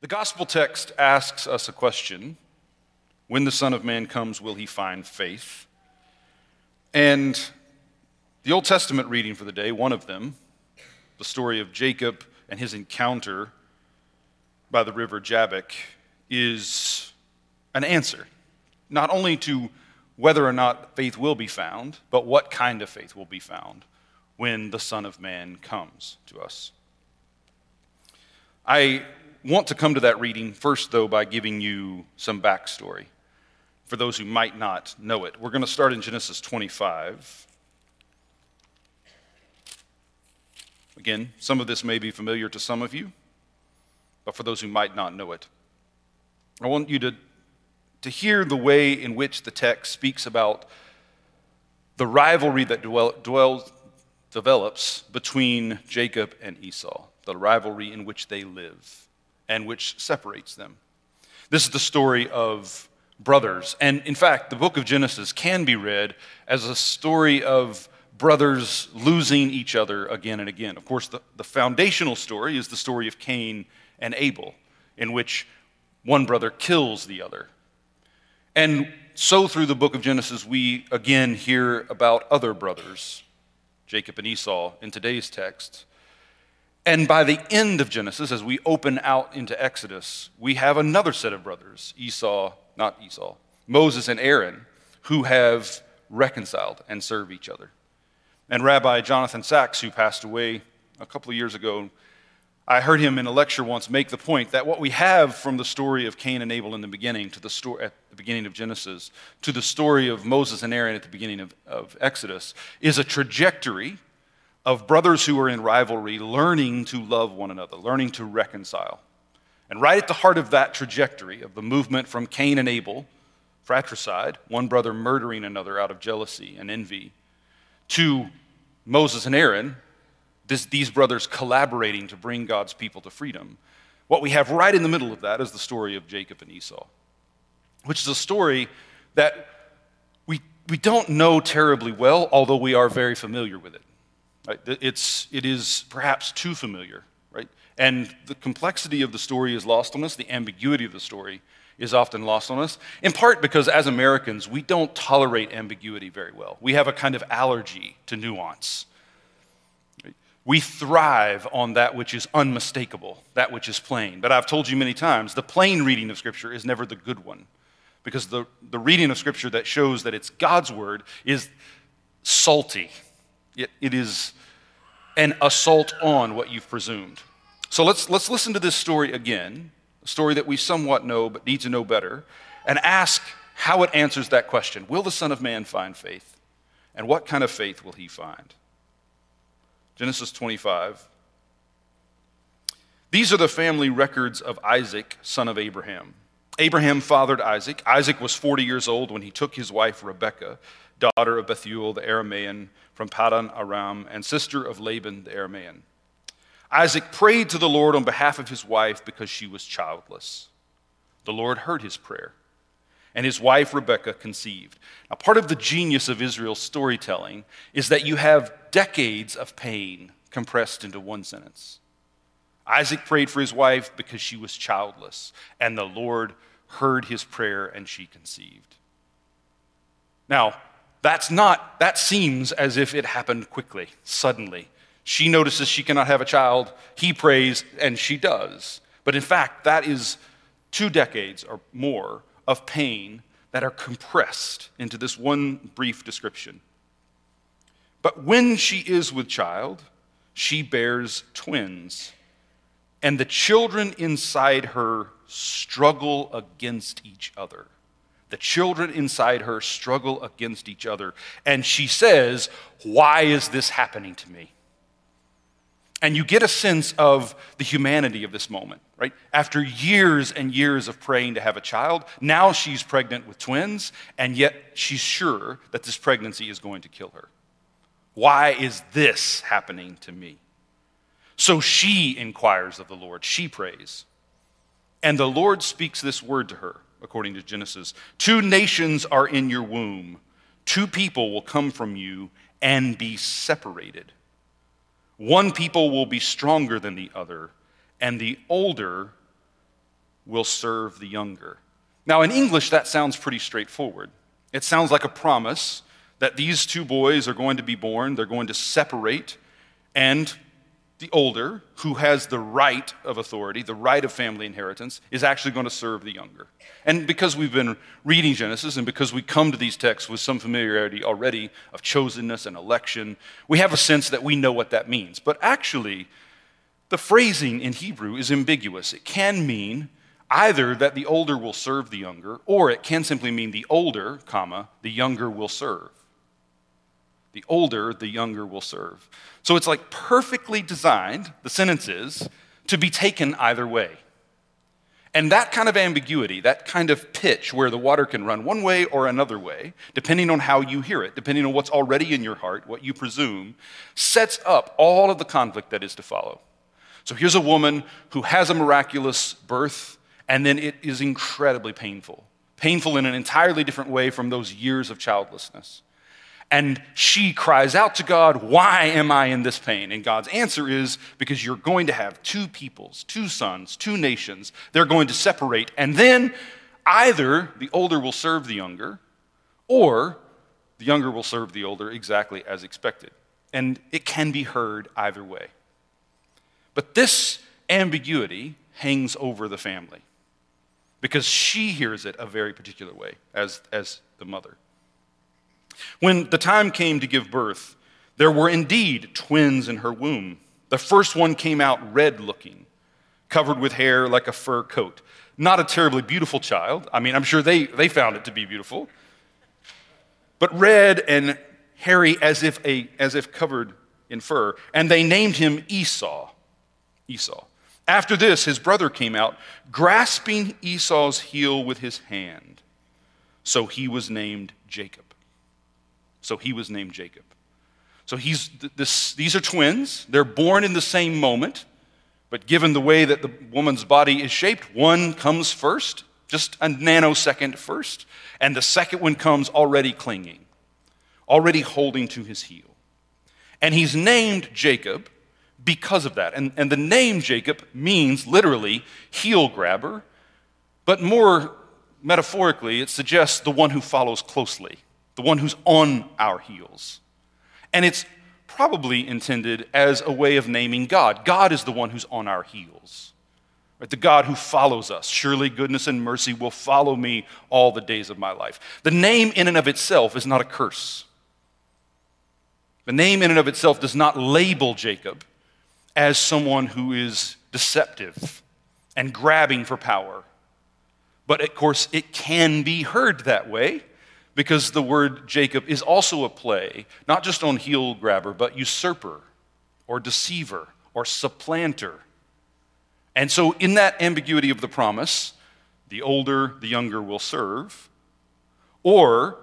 The gospel text asks us a question When the Son of Man comes, will he find faith? And the Old Testament reading for the day, one of them, the story of Jacob and his encounter by the river Jabbok, is an answer, not only to whether or not faith will be found, but what kind of faith will be found when the Son of Man comes to us. I want to come to that reading first, though, by giving you some backstory for those who might not know it. We're going to start in Genesis 25. Again, some of this may be familiar to some of you, but for those who might not know it, I want you to, to hear the way in which the text speaks about the rivalry that dwell, dwells, develops between Jacob and Esau, the rivalry in which they live and which separates them. This is the story of brothers. And in fact, the book of Genesis can be read as a story of brothers losing each other again and again. Of course, the, the foundational story is the story of Cain and Abel, in which one brother kills the other. And so, through the book of Genesis, we again hear about other brothers, Jacob and Esau, in today's text. And by the end of Genesis, as we open out into Exodus, we have another set of brothers, Esau, not Esau, Moses and Aaron, who have reconciled and serve each other. And Rabbi Jonathan Sacks, who passed away a couple of years ago, I heard him in a lecture once make the point that what we have from the story of Cain and Abel in the beginning to the story at the beginning of Genesis to the story of Moses and Aaron at the beginning of, of Exodus is a trajectory of brothers who are in rivalry learning to love one another, learning to reconcile. And right at the heart of that trajectory of the movement from Cain and Abel, fratricide, one brother murdering another out of jealousy and envy, to Moses and Aaron, this, these brothers collaborating to bring God's people to freedom. What we have right in the middle of that is the story of Jacob and Esau, which is a story that we, we don't know terribly well, although we are very familiar with it. Uh, right? It's, it is perhaps too familiar, right? And the complexity of the story is lost on us, the ambiguity of the story is often lost on us, in part because as Americans, we don't tolerate ambiguity very well. We have a kind of allergy to nuance. We thrive on that which is unmistakable, that which is plain. But I've told you many times, the plain reading of Scripture is never the good one. Because the, the reading of Scripture that shows that it's God's word is salty. it, it is an assault on what you've presumed. So let's, let's listen to this story again, a story that we somewhat know but need to know better, and ask how it answers that question Will the Son of Man find faith? And what kind of faith will he find? Genesis 25. These are the family records of Isaac, son of Abraham. Abraham fathered Isaac. Isaac was 40 years old when he took his wife Rebekah daughter of Bethuel the Aramean from Paddan Aram, and sister of Laban the Aramean. Isaac prayed to the Lord on behalf of his wife because she was childless. The Lord heard his prayer, and his wife Rebekah conceived. Now, part of the genius of Israel's storytelling is that you have decades of pain compressed into one sentence. Isaac prayed for his wife because she was childless, and the Lord heard his prayer, and she conceived. Now, that's not, that seems as if it happened quickly, suddenly. She notices she cannot have a child, he prays, and she does. But in fact, that is two decades or more of pain that are compressed into this one brief description. But when she is with child, she bears twins, and the children inside her struggle against each other. The children inside her struggle against each other. And she says, Why is this happening to me? And you get a sense of the humanity of this moment, right? After years and years of praying to have a child, now she's pregnant with twins, and yet she's sure that this pregnancy is going to kill her. Why is this happening to me? So she inquires of the Lord, she prays. And the Lord speaks this word to her according to Genesis. Two nations are in your womb, two people will come from you and be separated. One people will be stronger than the other, and the older will serve the younger. Now, in English, that sounds pretty straightforward. It sounds like a promise that these two boys are going to be born, they're going to separate, and the older, who has the right of authority, the right of family inheritance, is actually going to serve the younger. And because we've been reading Genesis and because we come to these texts with some familiarity already of chosenness and election, we have a sense that we know what that means. But actually, the phrasing in Hebrew is ambiguous. It can mean either that the older will serve the younger, or it can simply mean the older, comma, the younger will serve. The older, the younger will serve. So it's like perfectly designed, the sentence is, to be taken either way. And that kind of ambiguity, that kind of pitch where the water can run one way or another way, depending on how you hear it, depending on what's already in your heart, what you presume, sets up all of the conflict that is to follow. So here's a woman who has a miraculous birth, and then it is incredibly painful. Painful in an entirely different way from those years of childlessness. And she cries out to God, Why am I in this pain? And God's answer is because you're going to have two peoples, two sons, two nations. They're going to separate. And then either the older will serve the younger, or the younger will serve the older exactly as expected. And it can be heard either way. But this ambiguity hangs over the family because she hears it a very particular way as, as the mother. When the time came to give birth, there were indeed twins in her womb. The first one came out red looking, covered with hair like a fur coat. Not a terribly beautiful child. I mean, I'm sure they, they found it to be beautiful. But red and hairy as if, a, as if covered in fur. And they named him Esau. Esau. After this, his brother came out, grasping Esau's heel with his hand. So he was named Jacob. So he was named Jacob. So he's this, these are twins. They're born in the same moment, but given the way that the woman's body is shaped, one comes first, just a nanosecond first, and the second one comes already clinging, already holding to his heel. And he's named Jacob because of that. And, and the name Jacob means literally heel grabber, but more metaphorically, it suggests the one who follows closely the one who's on our heels. And it's probably intended as a way of naming God. God is the one who's on our heels. Right? The God who follows us. Surely goodness and mercy will follow me all the days of my life. The name in and of itself is not a curse. The name in and of itself does not label Jacob as someone who is deceptive and grabbing for power. But of course, it can be heard that way because the word Jacob is also a play, not just on heel grabber, but usurper or deceiver or supplanter. And so, in that ambiguity of the promise, the older, the younger will serve, or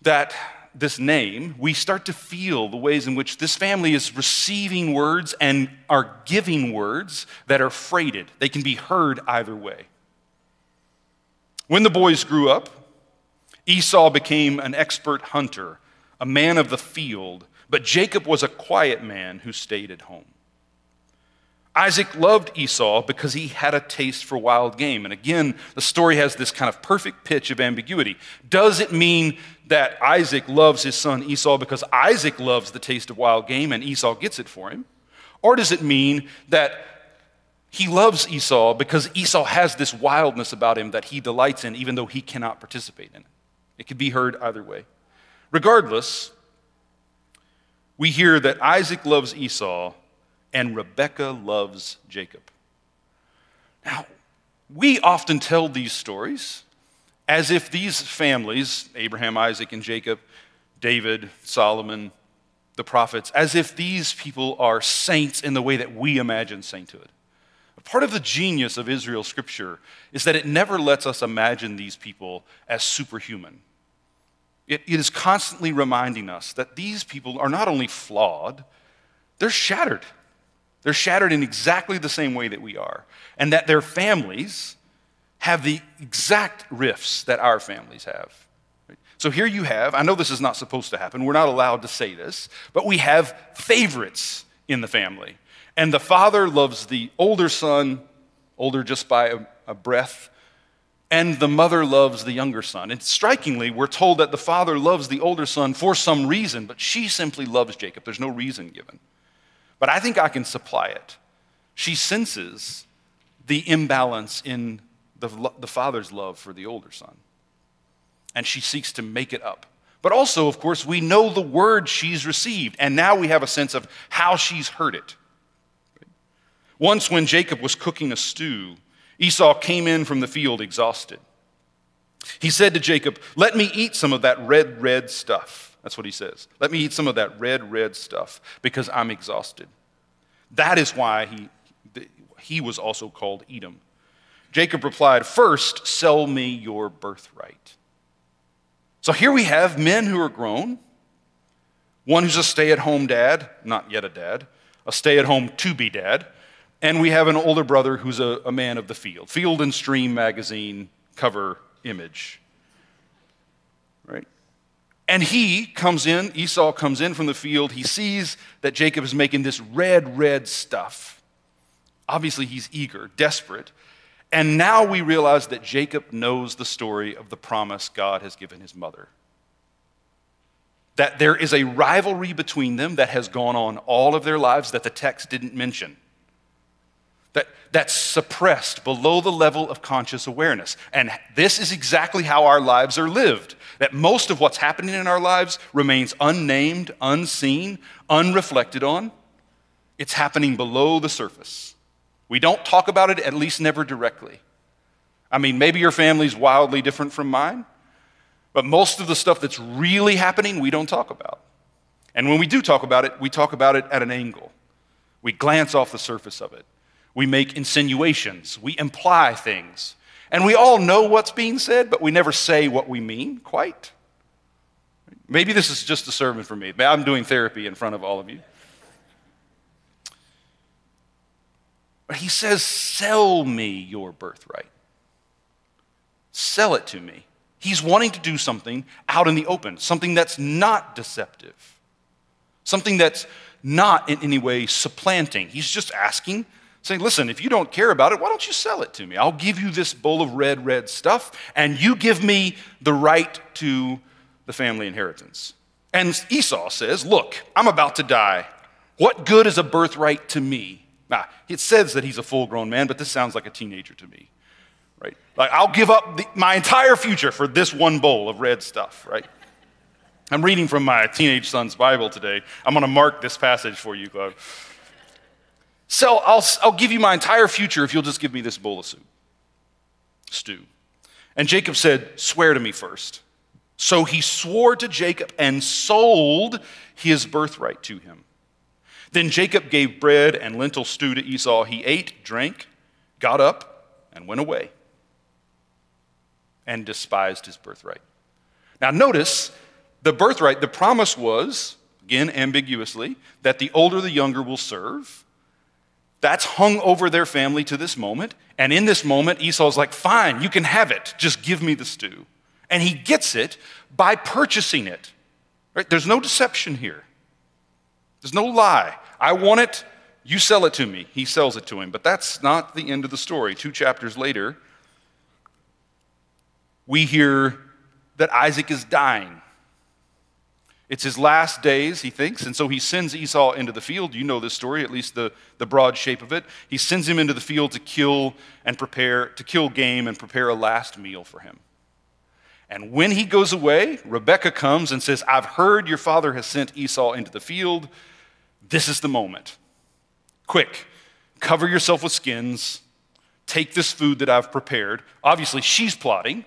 that this name, we start to feel the ways in which this family is receiving words and are giving words that are freighted. They can be heard either way. When the boys grew up, Esau became an expert hunter, a man of the field, but Jacob was a quiet man who stayed at home. Isaac loved Esau because he had a taste for wild game. And again, the story has this kind of perfect pitch of ambiguity. Does it mean that Isaac loves his son Esau because Isaac loves the taste of wild game and Esau gets it for him? Or does it mean that he loves Esau because Esau has this wildness about him that he delights in, even though he cannot participate in it? It could be heard either way. Regardless, we hear that Isaac loves Esau and Rebekah loves Jacob. Now, we often tell these stories as if these families, Abraham, Isaac, and Jacob, David, Solomon, the prophets, as if these people are saints in the way that we imagine sainthood. Part of the genius of Israel scripture is that it never lets us imagine these people as superhuman. It, it is constantly reminding us that these people are not only flawed, they're shattered. They're shattered in exactly the same way that we are, and that their families have the exact rifts that our families have. So here you have, I know this is not supposed to happen, we're not allowed to say this, but we have favorites in the family. And the father loves the older son older just by a, a breath. And the mother loves the younger son. And strikingly, we're told that the father loves the older son for some reason, but she simply loves Jacob. There's no reason given. But I think I can supply it. She senses the imbalance in the, the father's love for the older son, and she seeks to make it up. But also, of course, we know the word she's received, and now we have a sense of how she's heard it. Once, when Jacob was cooking a stew, Esau came in from the field exhausted. He said to Jacob, Let me eat some of that red, red stuff. That's what he says. Let me eat some of that red, red stuff because I'm exhausted. That is why he, he was also called Edom. Jacob replied, First, sell me your birthright. So here we have men who are grown, one who's a stay at home dad, not yet a dad, a stay at home to be dad, and we have an older brother who's a, a man of the field. Field and Stream magazine cover image. Right? And he comes in, Esau comes in from the field. He sees that Jacob is making this red, red stuff. Obviously, he's eager, desperate. And now we realize that Jacob knows the story of the promise God has given his mother. That there is a rivalry between them that has gone on all of their lives that the text didn't mention. That, that's suppressed below the level of conscious awareness. And this is exactly how our lives are lived. That most of what's happening in our lives remains unnamed, unseen, unreflected on. It's happening below the surface. We don't talk about it, at least never directly. I mean, maybe your family's wildly different from mine, but most of the stuff that's really happening, we don't talk about. And when we do talk about it, we talk about it at an angle. We glance off the surface of it. We make insinuations. We imply things. And we all know what's being said, but we never say what we mean quite. Maybe this is just a sermon for me. I'm doing therapy in front of all of you. But he says, Sell me your birthright. Sell it to me. He's wanting to do something out in the open, something that's not deceptive, something that's not in any way supplanting. He's just asking, saying, Listen, if you don't care about it, why don't you sell it to me? I'll give you this bowl of red, red stuff, and you give me the right to the family inheritance. And Esau says, Look, I'm about to die. What good is a birthright to me? Now, it says that he's a full grown man, but this sounds like a teenager to me, right? Like, I'll give up the, my entire future for this one bowl of red stuff, right? I'm reading from my teenage son's Bible today. I'm going to mark this passage for you, Claude. So I'll, I'll give you my entire future if you'll just give me this bowl of soup, stew. And Jacob said, Swear to me first. So he swore to Jacob and sold his birthright to him. Then Jacob gave bread and lentil stew to Esau. He ate, drank, got up, and went away, and despised his birthright. Now, notice the birthright, the promise was, again ambiguously, that the older the younger will serve. That's hung over their family to this moment. And in this moment, Esau's like, fine, you can have it. Just give me the stew. And he gets it by purchasing it. Right? There's no deception here. There's no lie. I want it, you sell it to me. He sells it to him. But that's not the end of the story. Two chapters later, we hear that Isaac is dying. It's his last days, he thinks, and so he sends Esau into the field. You know this story, at least the, the broad shape of it. He sends him into the field to kill and prepare, to kill game and prepare a last meal for him. And when he goes away, Rebekah comes and says, I've heard your father has sent Esau into the field. This is the moment. Quick, cover yourself with skins. Take this food that I've prepared. Obviously, she's plotting.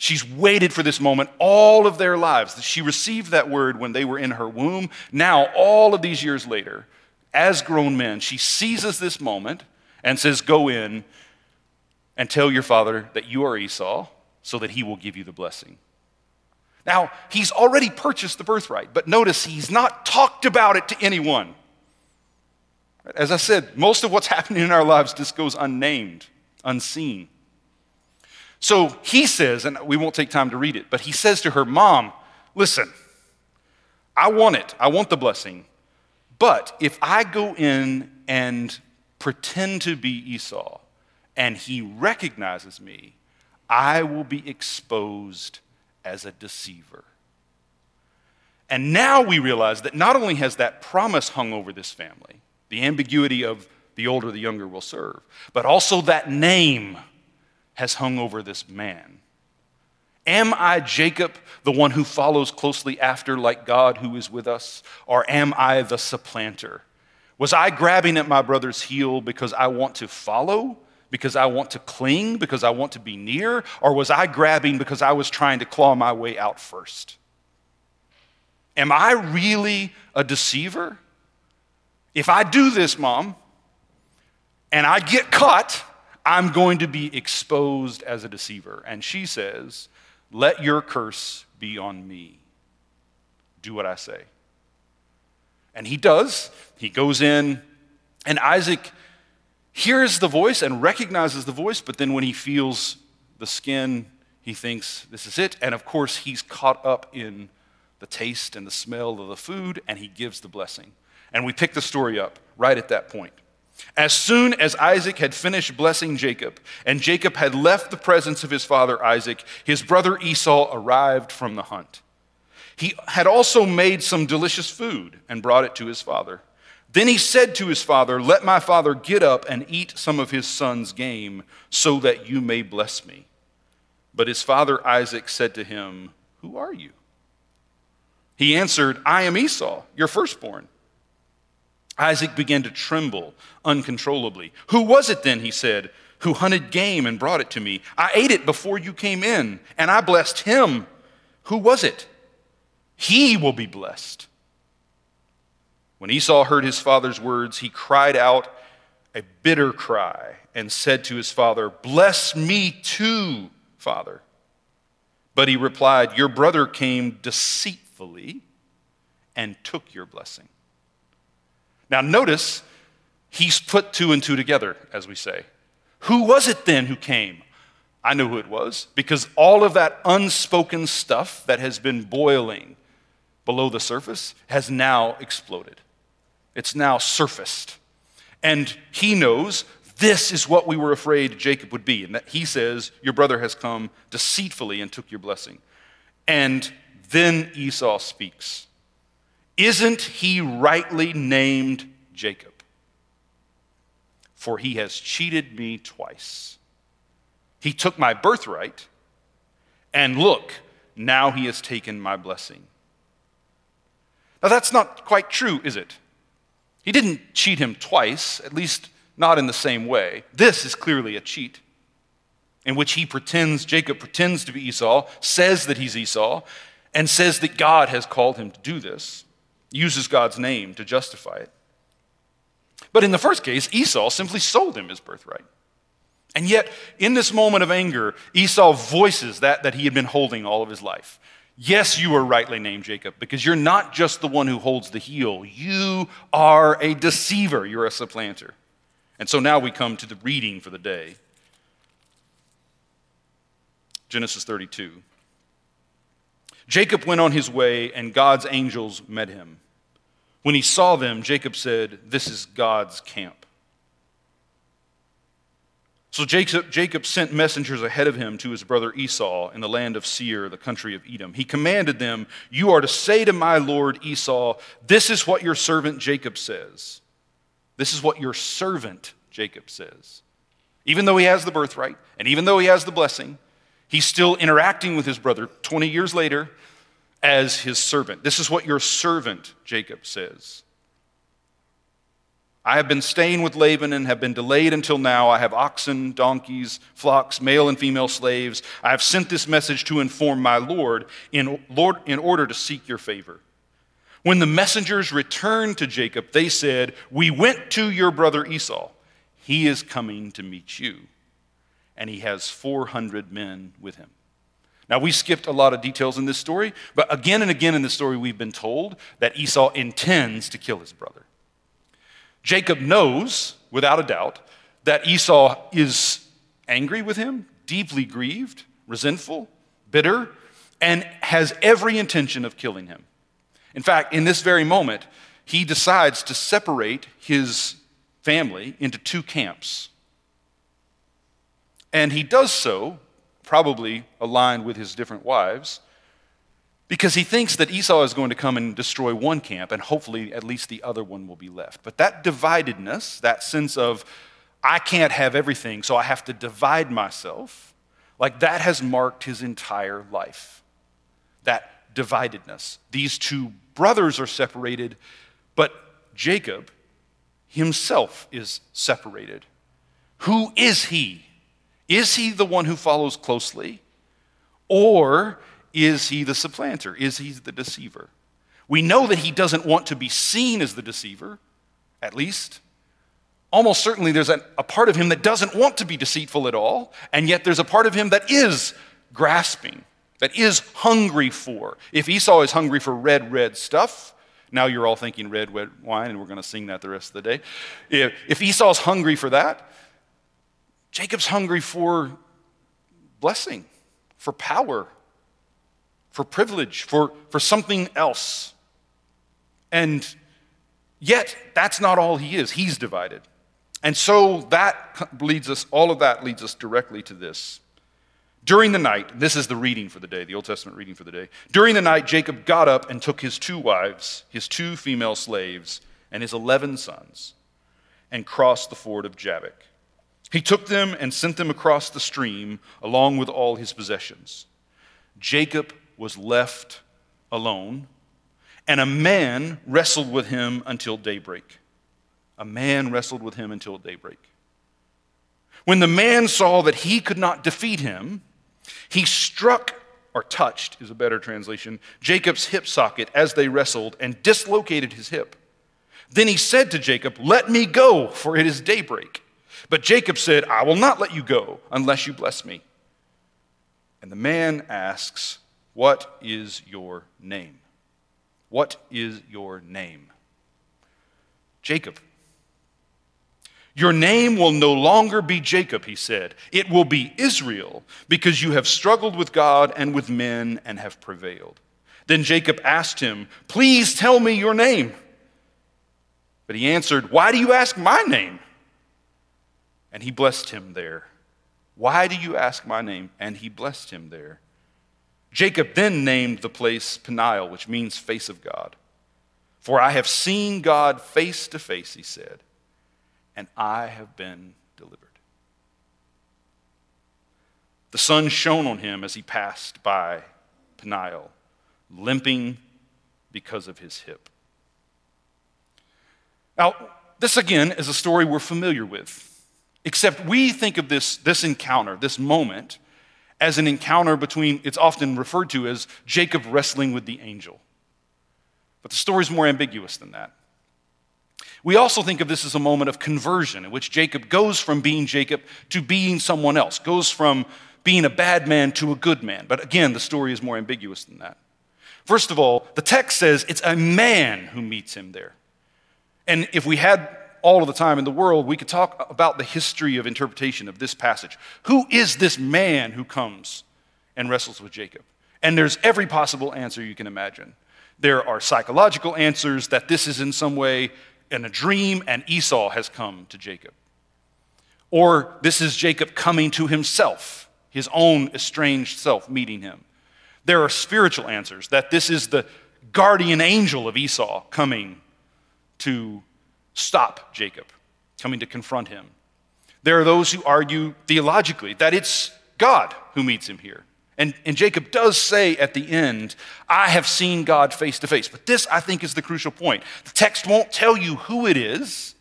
She's waited for this moment all of their lives. She received that word when they were in her womb. Now, all of these years later, as grown men, she seizes this moment and says, Go in and tell your father that you are Esau so that he will give you the blessing. Now, he's already purchased the birthright, but notice he's not talked about it to anyone. As I said, most of what's happening in our lives just goes unnamed, unseen. So he says, and we won't take time to read it, but he says to her, Mom, listen, I want it. I want the blessing. But if I go in and pretend to be Esau and he recognizes me, I will be exposed as a deceiver. And now we realize that not only has that promise hung over this family, the ambiguity of the older, the younger will serve, but also that name has hung over this man. Am I Jacob, the one who follows closely after, like God who is with us? Or am I the supplanter? Was I grabbing at my brother's heel because I want to follow, because I want to cling, because I want to be near? Or was I grabbing because I was trying to claw my way out first? Am I really a deceiver? If I do this, mom, and I get caught, I'm going to be exposed as a deceiver. And she says, Let your curse be on me. Do what I say. And he does. He goes in, and Isaac hears the voice and recognizes the voice, but then when he feels the skin, he thinks, This is it. And of course, he's caught up in the taste and the smell of the food, and he gives the blessing. And we pick the story up right at that point. As soon as Isaac had finished blessing Jacob, and Jacob had left the presence of his father Isaac, his brother Esau arrived from the hunt. He had also made some delicious food and brought it to his father. Then he said to his father, Let my father get up and eat some of his son's game, so that you may bless me. But his father Isaac said to him, Who are you? He answered, I am Esau, your firstborn. Isaac began to tremble uncontrollably. Who was it then, he said, who hunted game and brought it to me? I ate it before you came in, and I blessed him. Who was it? He will be blessed. When Esau heard his father's words, he cried out a bitter cry and said to his father, Bless me too, father. But he replied, Your brother came deceitfully and took your blessing. Now, notice he's put two and two together, as we say. Who was it then who came? I know who it was because all of that unspoken stuff that has been boiling below the surface has now exploded. It's now surfaced. And he knows this is what we were afraid Jacob would be. And that he says, Your brother has come deceitfully and took your blessing. And then Esau speaks. Isn't he rightly named Jacob? For he has cheated me twice. He took my birthright, and look, now he has taken my blessing. Now, that's not quite true, is it? He didn't cheat him twice, at least not in the same way. This is clearly a cheat in which he pretends, Jacob pretends to be Esau, says that he's Esau, and says that God has called him to do this, uses God's name to justify it. But in the first case, Esau simply sold him his birthright. And yet, in this moment of anger, Esau voices that that he had been holding all of his life. Yes, you are rightly named Jacob, because you're not just the one who holds the heel. You are a deceiver. You're a supplanter. And so now we come to the reading for the day Genesis 32. Jacob went on his way, and God's angels met him. When he saw them, Jacob said, This is God's camp. So Jacob, Jacob, sent messengers ahead of him to his brother Esau in the land of Seir, the country of Edom. He commanded them, You are to say to my lord Esau, This is what your servant Jacob says. This is what your servant Jacob says. Even though he has the birthright, and even though he has the blessing, He's still interacting with his brother 20 years later as his servant. This is what your servant, Jacob, says. I have been staying with Laban and have been delayed until now. I have oxen, donkeys, flocks, male and female slaves. I have sent this message to inform my Lord in, Lord, in order to seek your favor. When the messengers returned to Jacob, they said, We went to your brother Esau. He is coming to meet you and he has 400 men with him. Now, we skipped a lot of details in this story, but again and again in the story, we've been told that Esau intends to kill his brother. Jacob knows, without a doubt, that Esau is angry with him, deeply grieved, resentful, bitter, and has every intention of killing him. In fact, in this very moment, he decides to separate his family into two camps And he does so, probably aligned with his different wives, because he thinks that Esau is going to come and destroy one camp, and hopefully at least the other one will be left. But that dividedness, that sense of, I can't have everything, so I have to divide myself, like that has marked his entire life. That dividedness. These two brothers are separated, but Jacob himself is separated. Who is he? Is he the one who follows closely? Or is he the supplanter? Is he the deceiver? We know that he doesn't want to be seen as the deceiver, at least. Almost certainly, there's a, a, part of him that doesn't want to be deceitful at all, and yet there's a part of him that is grasping, that is hungry for. If Esau is hungry for red, red stuff, now you're all thinking red, red wine, and we're going to sing that the rest of the day. If, if Esau's hungry for that, Jacob's hungry for blessing, for power, for privilege, for, for something else. And yet, that's not all he is. He's divided. And so that leads us, all of that leads us directly to this. During the night, this is the reading for the day, the Old Testament reading for the day. During the night, Jacob got up and took his two wives, his two female slaves, and his 11 sons, and crossed the ford of Jabbok. He took them and sent them across the stream along with all his possessions. Jacob was left alone, and a man wrestled with him until daybreak. A man wrestled with him until daybreak. When the man saw that he could not defeat him, he struck, or touched is a better translation, Jacob's hip socket as they wrestled and dislocated his hip. Then he said to Jacob, Let me go, for it is daybreak. But Jacob said, I will not let you go unless you bless me. And the man asks, What is your name? What is your name? Jacob. Your name will no longer be Jacob, he said. It will be Israel, because you have struggled with God and with men and have prevailed. Then Jacob asked him, Please tell me your name. But he answered, Why do you ask my name? And he blessed him there. Why do you ask my name? And he blessed him there. Jacob then named the place Peniel, which means face of God. For I have seen God face to face, he said, and I have been delivered. The sun shone on him as he passed by Peniel, limping because of his hip. Now, this again is a story we're familiar with. Except we think of this, this encounter, this moment, as an encounter between, it's often referred to as Jacob wrestling with the angel. But the story is more ambiguous than that. We also think of this as a moment of conversion in which Jacob goes from being Jacob to being someone else, goes from being a bad man to a good man. But again, the story is more ambiguous than that. First of all, the text says it's a man who meets him there. And if we had all of the time in the world, we could talk about the history of interpretation of this passage. Who is this man who comes and wrestles with Jacob? And there's every possible answer you can imagine. There are psychological answers that this is in some way in a dream and Esau has come to Jacob. Or this is Jacob coming to himself, his own estranged self meeting him. There are spiritual answers that this is the guardian angel of Esau coming to stop Jacob, coming to confront him. There are those who argue theologically that it's God who meets him here. And, and Jacob does say at the end, I have seen God face to face. But this, I think, is the crucial point. The text won't tell you who it is.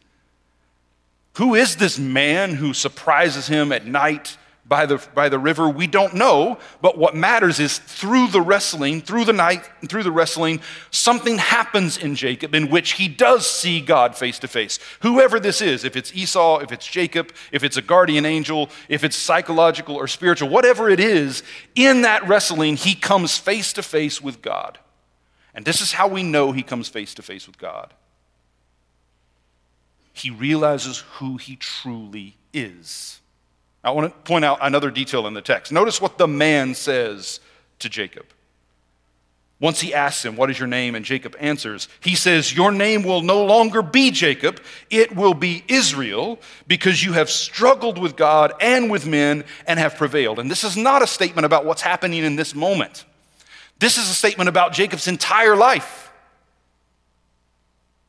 Who is this man who surprises him at night by the, by the river, we don't know. But what matters is through the wrestling, through the night, and through the wrestling, something happens in Jacob in which he does see God face to face. Whoever this is, if it's Esau, if it's Jacob, if it's a guardian angel, if it's psychological or spiritual, whatever it is, in that wrestling, he comes face to face with God. And this is how we know he comes face to face with God. He realizes who he truly is. I want to point out another detail in the text. Notice what the man says to Jacob. Once he asks him, What is your name? and Jacob answers, he says, Your name will no longer be Jacob, it will be Israel, because you have struggled with God and with men and have prevailed. And this is not a statement about what's happening in this moment. This is a statement about Jacob's entire life.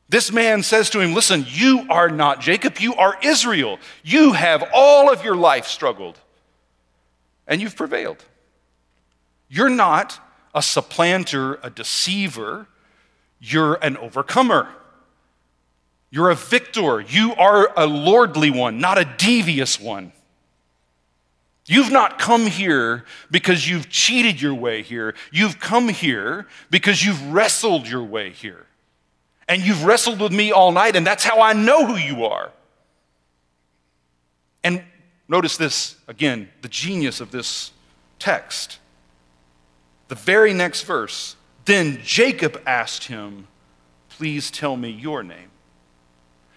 This man says to him, Listen, you are not Jacob, you are Israel. You have all of your life struggled, and you've prevailed. You're not a supplanter, a deceiver. You're an overcomer. You're a victor. You are a lordly one, not a devious one. You've not come here because you've cheated your way here. You've come here because you've wrestled your way here. And you've wrestled with me all night, and that's how I know who you are. And notice this again the genius of this text. The very next verse, then Jacob asked him, Please tell me your name.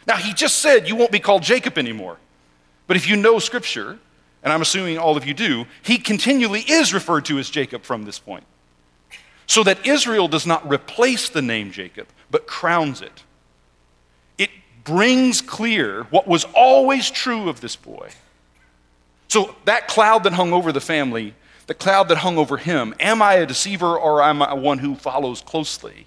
Now, he just said you won't be called Jacob anymore. But if you know scripture, and I'm assuming all of you do, he continually is referred to as Jacob from this point. So that Israel does not replace the name Jacob, but crowns it. It brings clear what was always true of this boy. So that cloud that hung over the family the cloud that hung over him. Am I a deceiver or am I one who follows closely?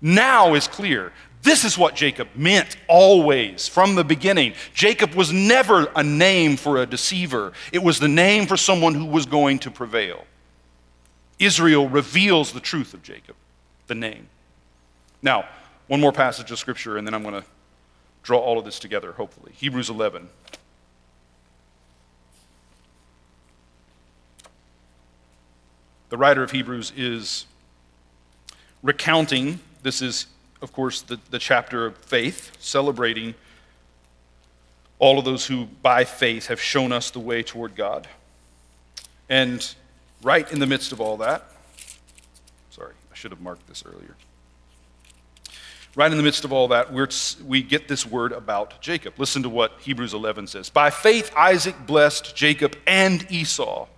Now is clear. This is what Jacob meant always from the beginning. Jacob was never a name for a deceiver, it was the name for someone who was going to prevail. Israel reveals the truth of Jacob, the name. Now, one more passage of scripture, and then I'm going to draw all of this together, hopefully. Hebrews 11. the writer of Hebrews is recounting, this is, of course, the, the chapter of faith, celebrating all of those who, by faith, have shown us the way toward God. And right in the midst of all that, sorry, I should have marked this earlier. Right in the midst of all that, we get this word about Jacob. Listen to what Hebrews 11 says. By faith, Isaac blessed Jacob and Esau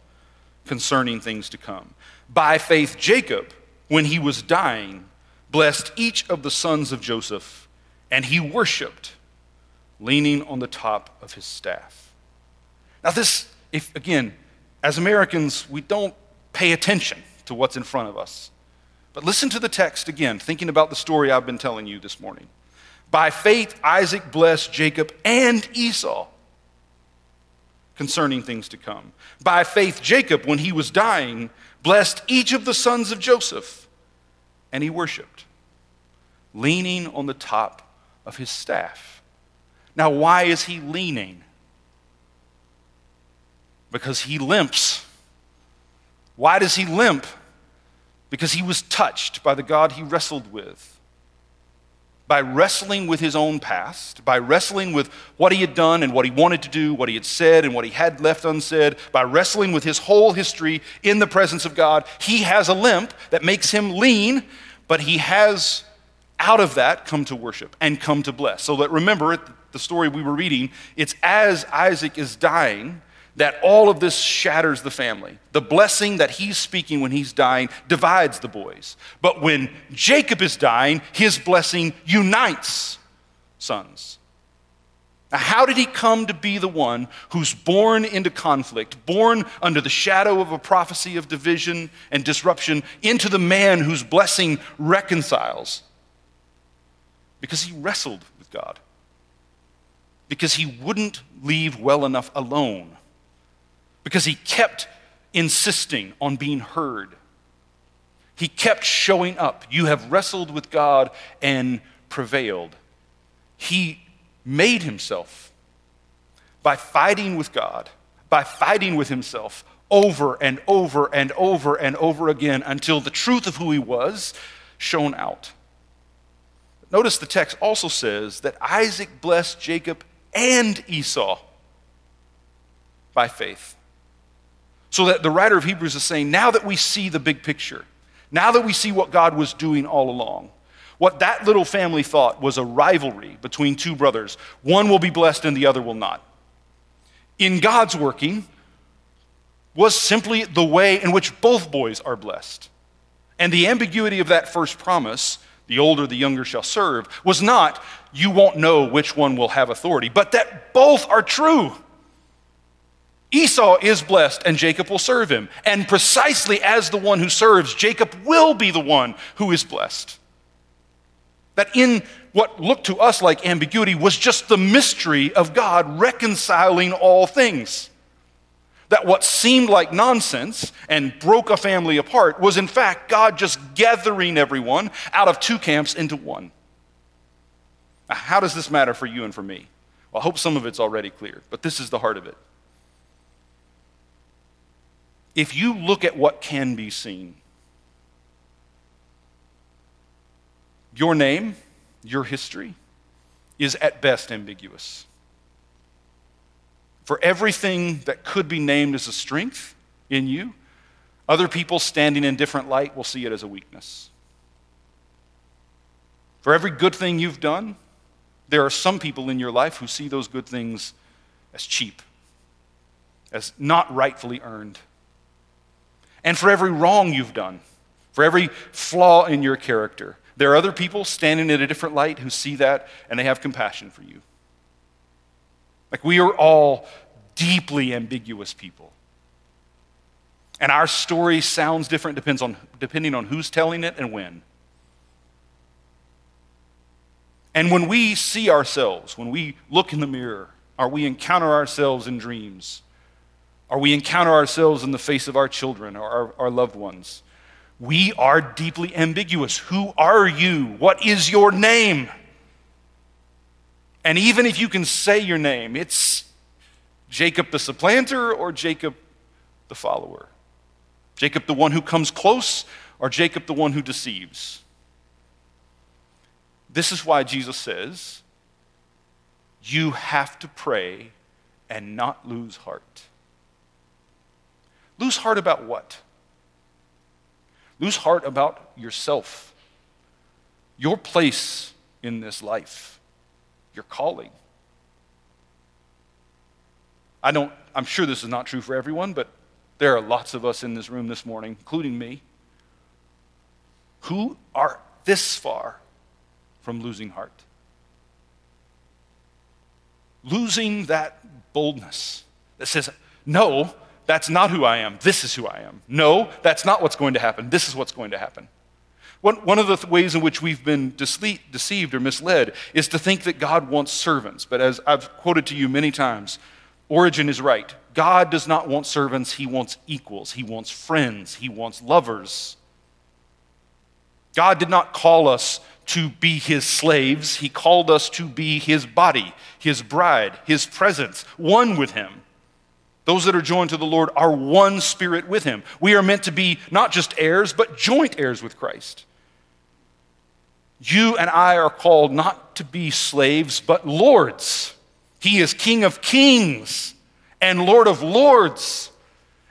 concerning things to come. By faith, Jacob, when he was dying, blessed each of the sons of Joseph, and he worshiped, leaning on the top of his staff. Now, this, if again, as Americans, we don't pay attention to what's in front of us. But listen to the text again, thinking about the story I've been telling you this morning. By faith, Isaac blessed Jacob and Esau concerning things to come. By faith, Jacob, when he was dying, blessed each of the sons of Joseph, and he worshiped, leaning on the top of his staff. Now, why is he leaning? Because he limps. Why does he limp? Because he was touched by the God he wrestled with by wrestling with his own past, by wrestling with what he had done and what he wanted to do, what he had said and what he had left unsaid, by wrestling with his whole history in the presence of God, he has a limp that makes him lean, but he has out of that come to worship and come to bless. So that remember the story we were reading, it's as Isaac is dying that all of this shatters the family. The blessing that he's speaking when he's dying divides the boys. But when Jacob is dying, his blessing unites sons. Now, how did he come to be the one who's born into conflict, born under the shadow of a prophecy of division and disruption, into the man whose blessing reconciles? Because he wrestled with God. Because he wouldn't leave well enough alone because he kept insisting on being heard. He kept showing up. You have wrestled with God and prevailed. He made himself by fighting with God, by fighting with himself over and over and over and over again until the truth of who he was shone out. Notice the text also says that Isaac blessed Jacob and Esau by faith. So that the writer of Hebrews is saying, now that we see the big picture, now that we see what God was doing all along, what that little family thought was a rivalry between two brothers. One will be blessed and the other will not. In God's working, was simply the way in which both boys are blessed. And the ambiguity of that first promise, the older the younger shall serve, was not, you won't know which one will have authority, but that both are true. Esau is blessed and Jacob will serve him. And precisely as the one who serves, Jacob will be the one who is blessed. That in what looked to us like ambiguity was just the mystery of God reconciling all things. That what seemed like nonsense and broke a family apart was in fact God just gathering everyone out of two camps into one. Now, how does this matter for you and for me? Well, I hope some of it's already clear, but this is the heart of it if you look at what can be seen, your name, your history, is at best ambiguous. For everything that could be named as a strength in you, other people standing in different light will see it as a weakness. For every good thing you've done, there are some people in your life who see those good things as cheap, as not rightfully earned and for every wrong you've done, for every flaw in your character. There are other people standing in a different light who see that and they have compassion for you. Like we are all deeply ambiguous people. And our story sounds different depends on, depending on who's telling it and when. And when we see ourselves, when we look in the mirror, or we encounter ourselves in dreams, or we encounter ourselves in the face of our children or our, our loved ones. We are deeply ambiguous. Who are you? What is your name? And even if you can say your name, it's Jacob the supplanter or Jacob the follower. Jacob the one who comes close or Jacob the one who deceives. This is why Jesus says, you have to pray and not lose heart. Lose heart about what? Lose heart about yourself, your place in this life, your calling. I don't, I'm sure this is not true for everyone, but there are lots of us in this room this morning, including me, who are this far from losing heart. Losing that boldness that says, no, that's not who I am. This is who I am. No, that's not what's going to happen. This is what's going to happen. One, of the th- ways in which we've been deceived or misled is to think that God wants servants. But as I've quoted to you many times, Origen is right. God does not want servants, He wants equals, He wants friends, He wants lovers. God did not call us to be His slaves, He called us to be His body, His bride, His presence, one with Him. Those that are joined to the Lord are one spirit with him. We are meant to be not just heirs, but joint heirs with Christ. You and I are called not to be slaves, but lords. He is King of kings and Lord of lords.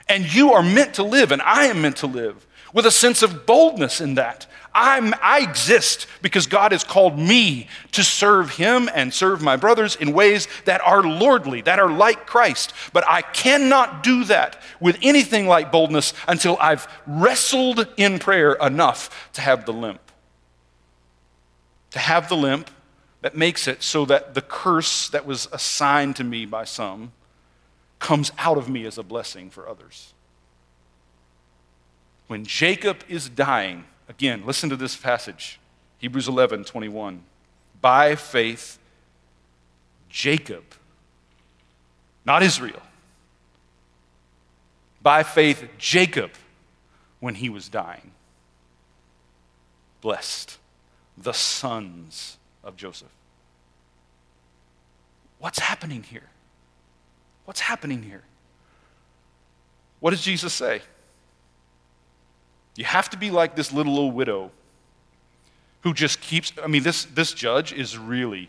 And you are meant to live, and I am meant to live with a sense of boldness in that. I'm, I exist because God has called me to serve Him and serve my brothers in ways that are lordly, that are like Christ. But I cannot do that with anything like boldness until I've wrestled in prayer enough to have the limp. To have the limp that makes it so that the curse that was assigned to me by some comes out of me as a blessing for others. When Jacob is dying, Again, listen to this passage Hebrews 11 21. By faith, Jacob, not Israel, by faith, Jacob, when he was dying, blessed the sons of Joseph. What's happening here? What's happening here? What does Jesus say? You have to be like this little old widow who just keeps, I mean, this, this judge is really,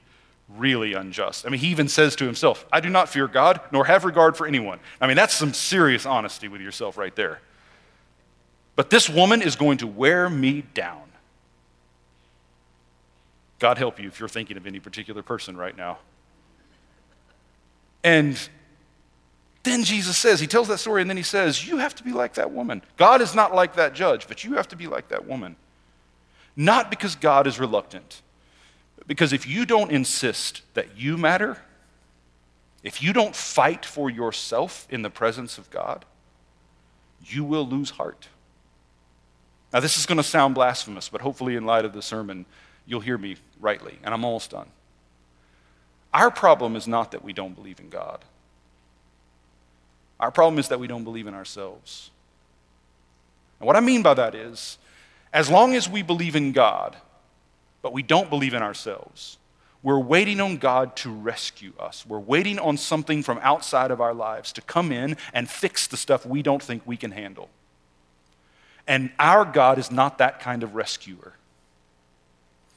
really unjust. I mean, he even says to himself, I do not fear God, nor have regard for anyone. I mean, that's some serious honesty with yourself right there. But this woman is going to wear me down. God help you if you're thinking of any particular person right now. And Then Jesus says, He tells that story, and then He says, You have to be like that woman. God is not like that judge, but you have to be like that woman. Not because God is reluctant, but because if you don't insist that you matter, if you don't fight for yourself in the presence of God, you will lose heart. Now, this is going to sound blasphemous, but hopefully, in light of the sermon, you'll hear me rightly, and I'm almost done. Our problem is not that we don't believe in God. Our problem is that we don't believe in ourselves. And what I mean by that is, as long as we believe in God, but we don't believe in ourselves, we're waiting on God to rescue us. We're waiting on something from outside of our lives to come in and fix the stuff we don't think we can handle. And our God is not that kind of rescuer.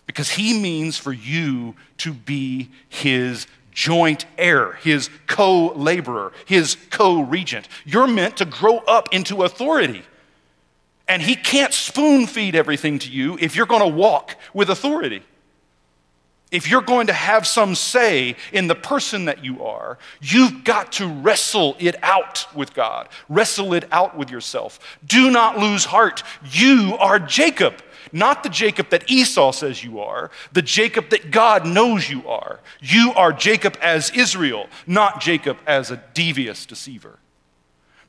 Because he means for you to be his joint heir, his co laborer, his co regent. You're meant to grow up into authority. And he can't spoon feed everything to you if you're going to walk with authority. If you're going to have some say in the person that you are, you've got to wrestle it out with God. Wrestle it out with yourself. Do not lose heart. You are Jacob, not the Jacob that Esau says you are, the Jacob that God knows you are. You are Jacob as Israel, not Jacob as a devious deceiver.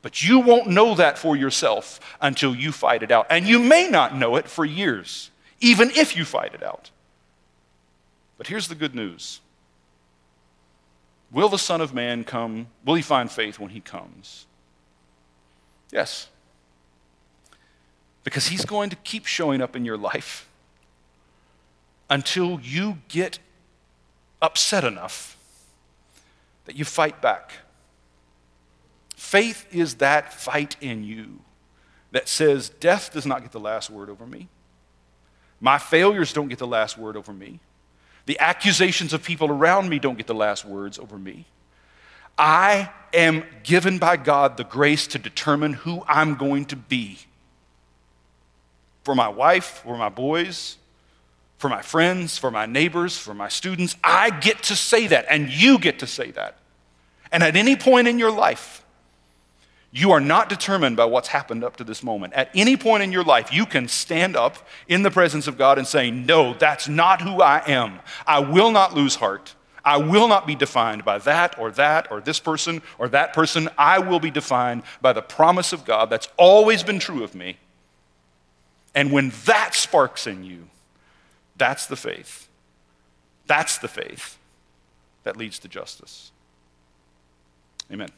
But you won't know that for yourself until you fight it out. And you may not know it for years, even if you fight it out. But here's the good news Will the Son of Man come? Will he find faith when he comes? Yes. Because he's going to keep showing up in your life until you get upset enough that you fight back. Faith is that fight in you that says, Death does not get the last word over me. My failures don't get the last word over me. The accusations of people around me don't get the last words over me. I am given by God the grace to determine who I'm going to be for my wife, for my boys, for my friends, for my neighbors, for my students. I get to say that, and you get to say that. And at any point in your life, you are not determined by what's happened up to this moment. At any point in your life, you can stand up in the presence of God and say, No, that's not who I am. I will not lose heart. I will not be defined by that or that or this person or that person. I will be defined by the promise of God that's always been true of me. And when that sparks in you, that's the faith. That's the faith that leads to justice. Amen.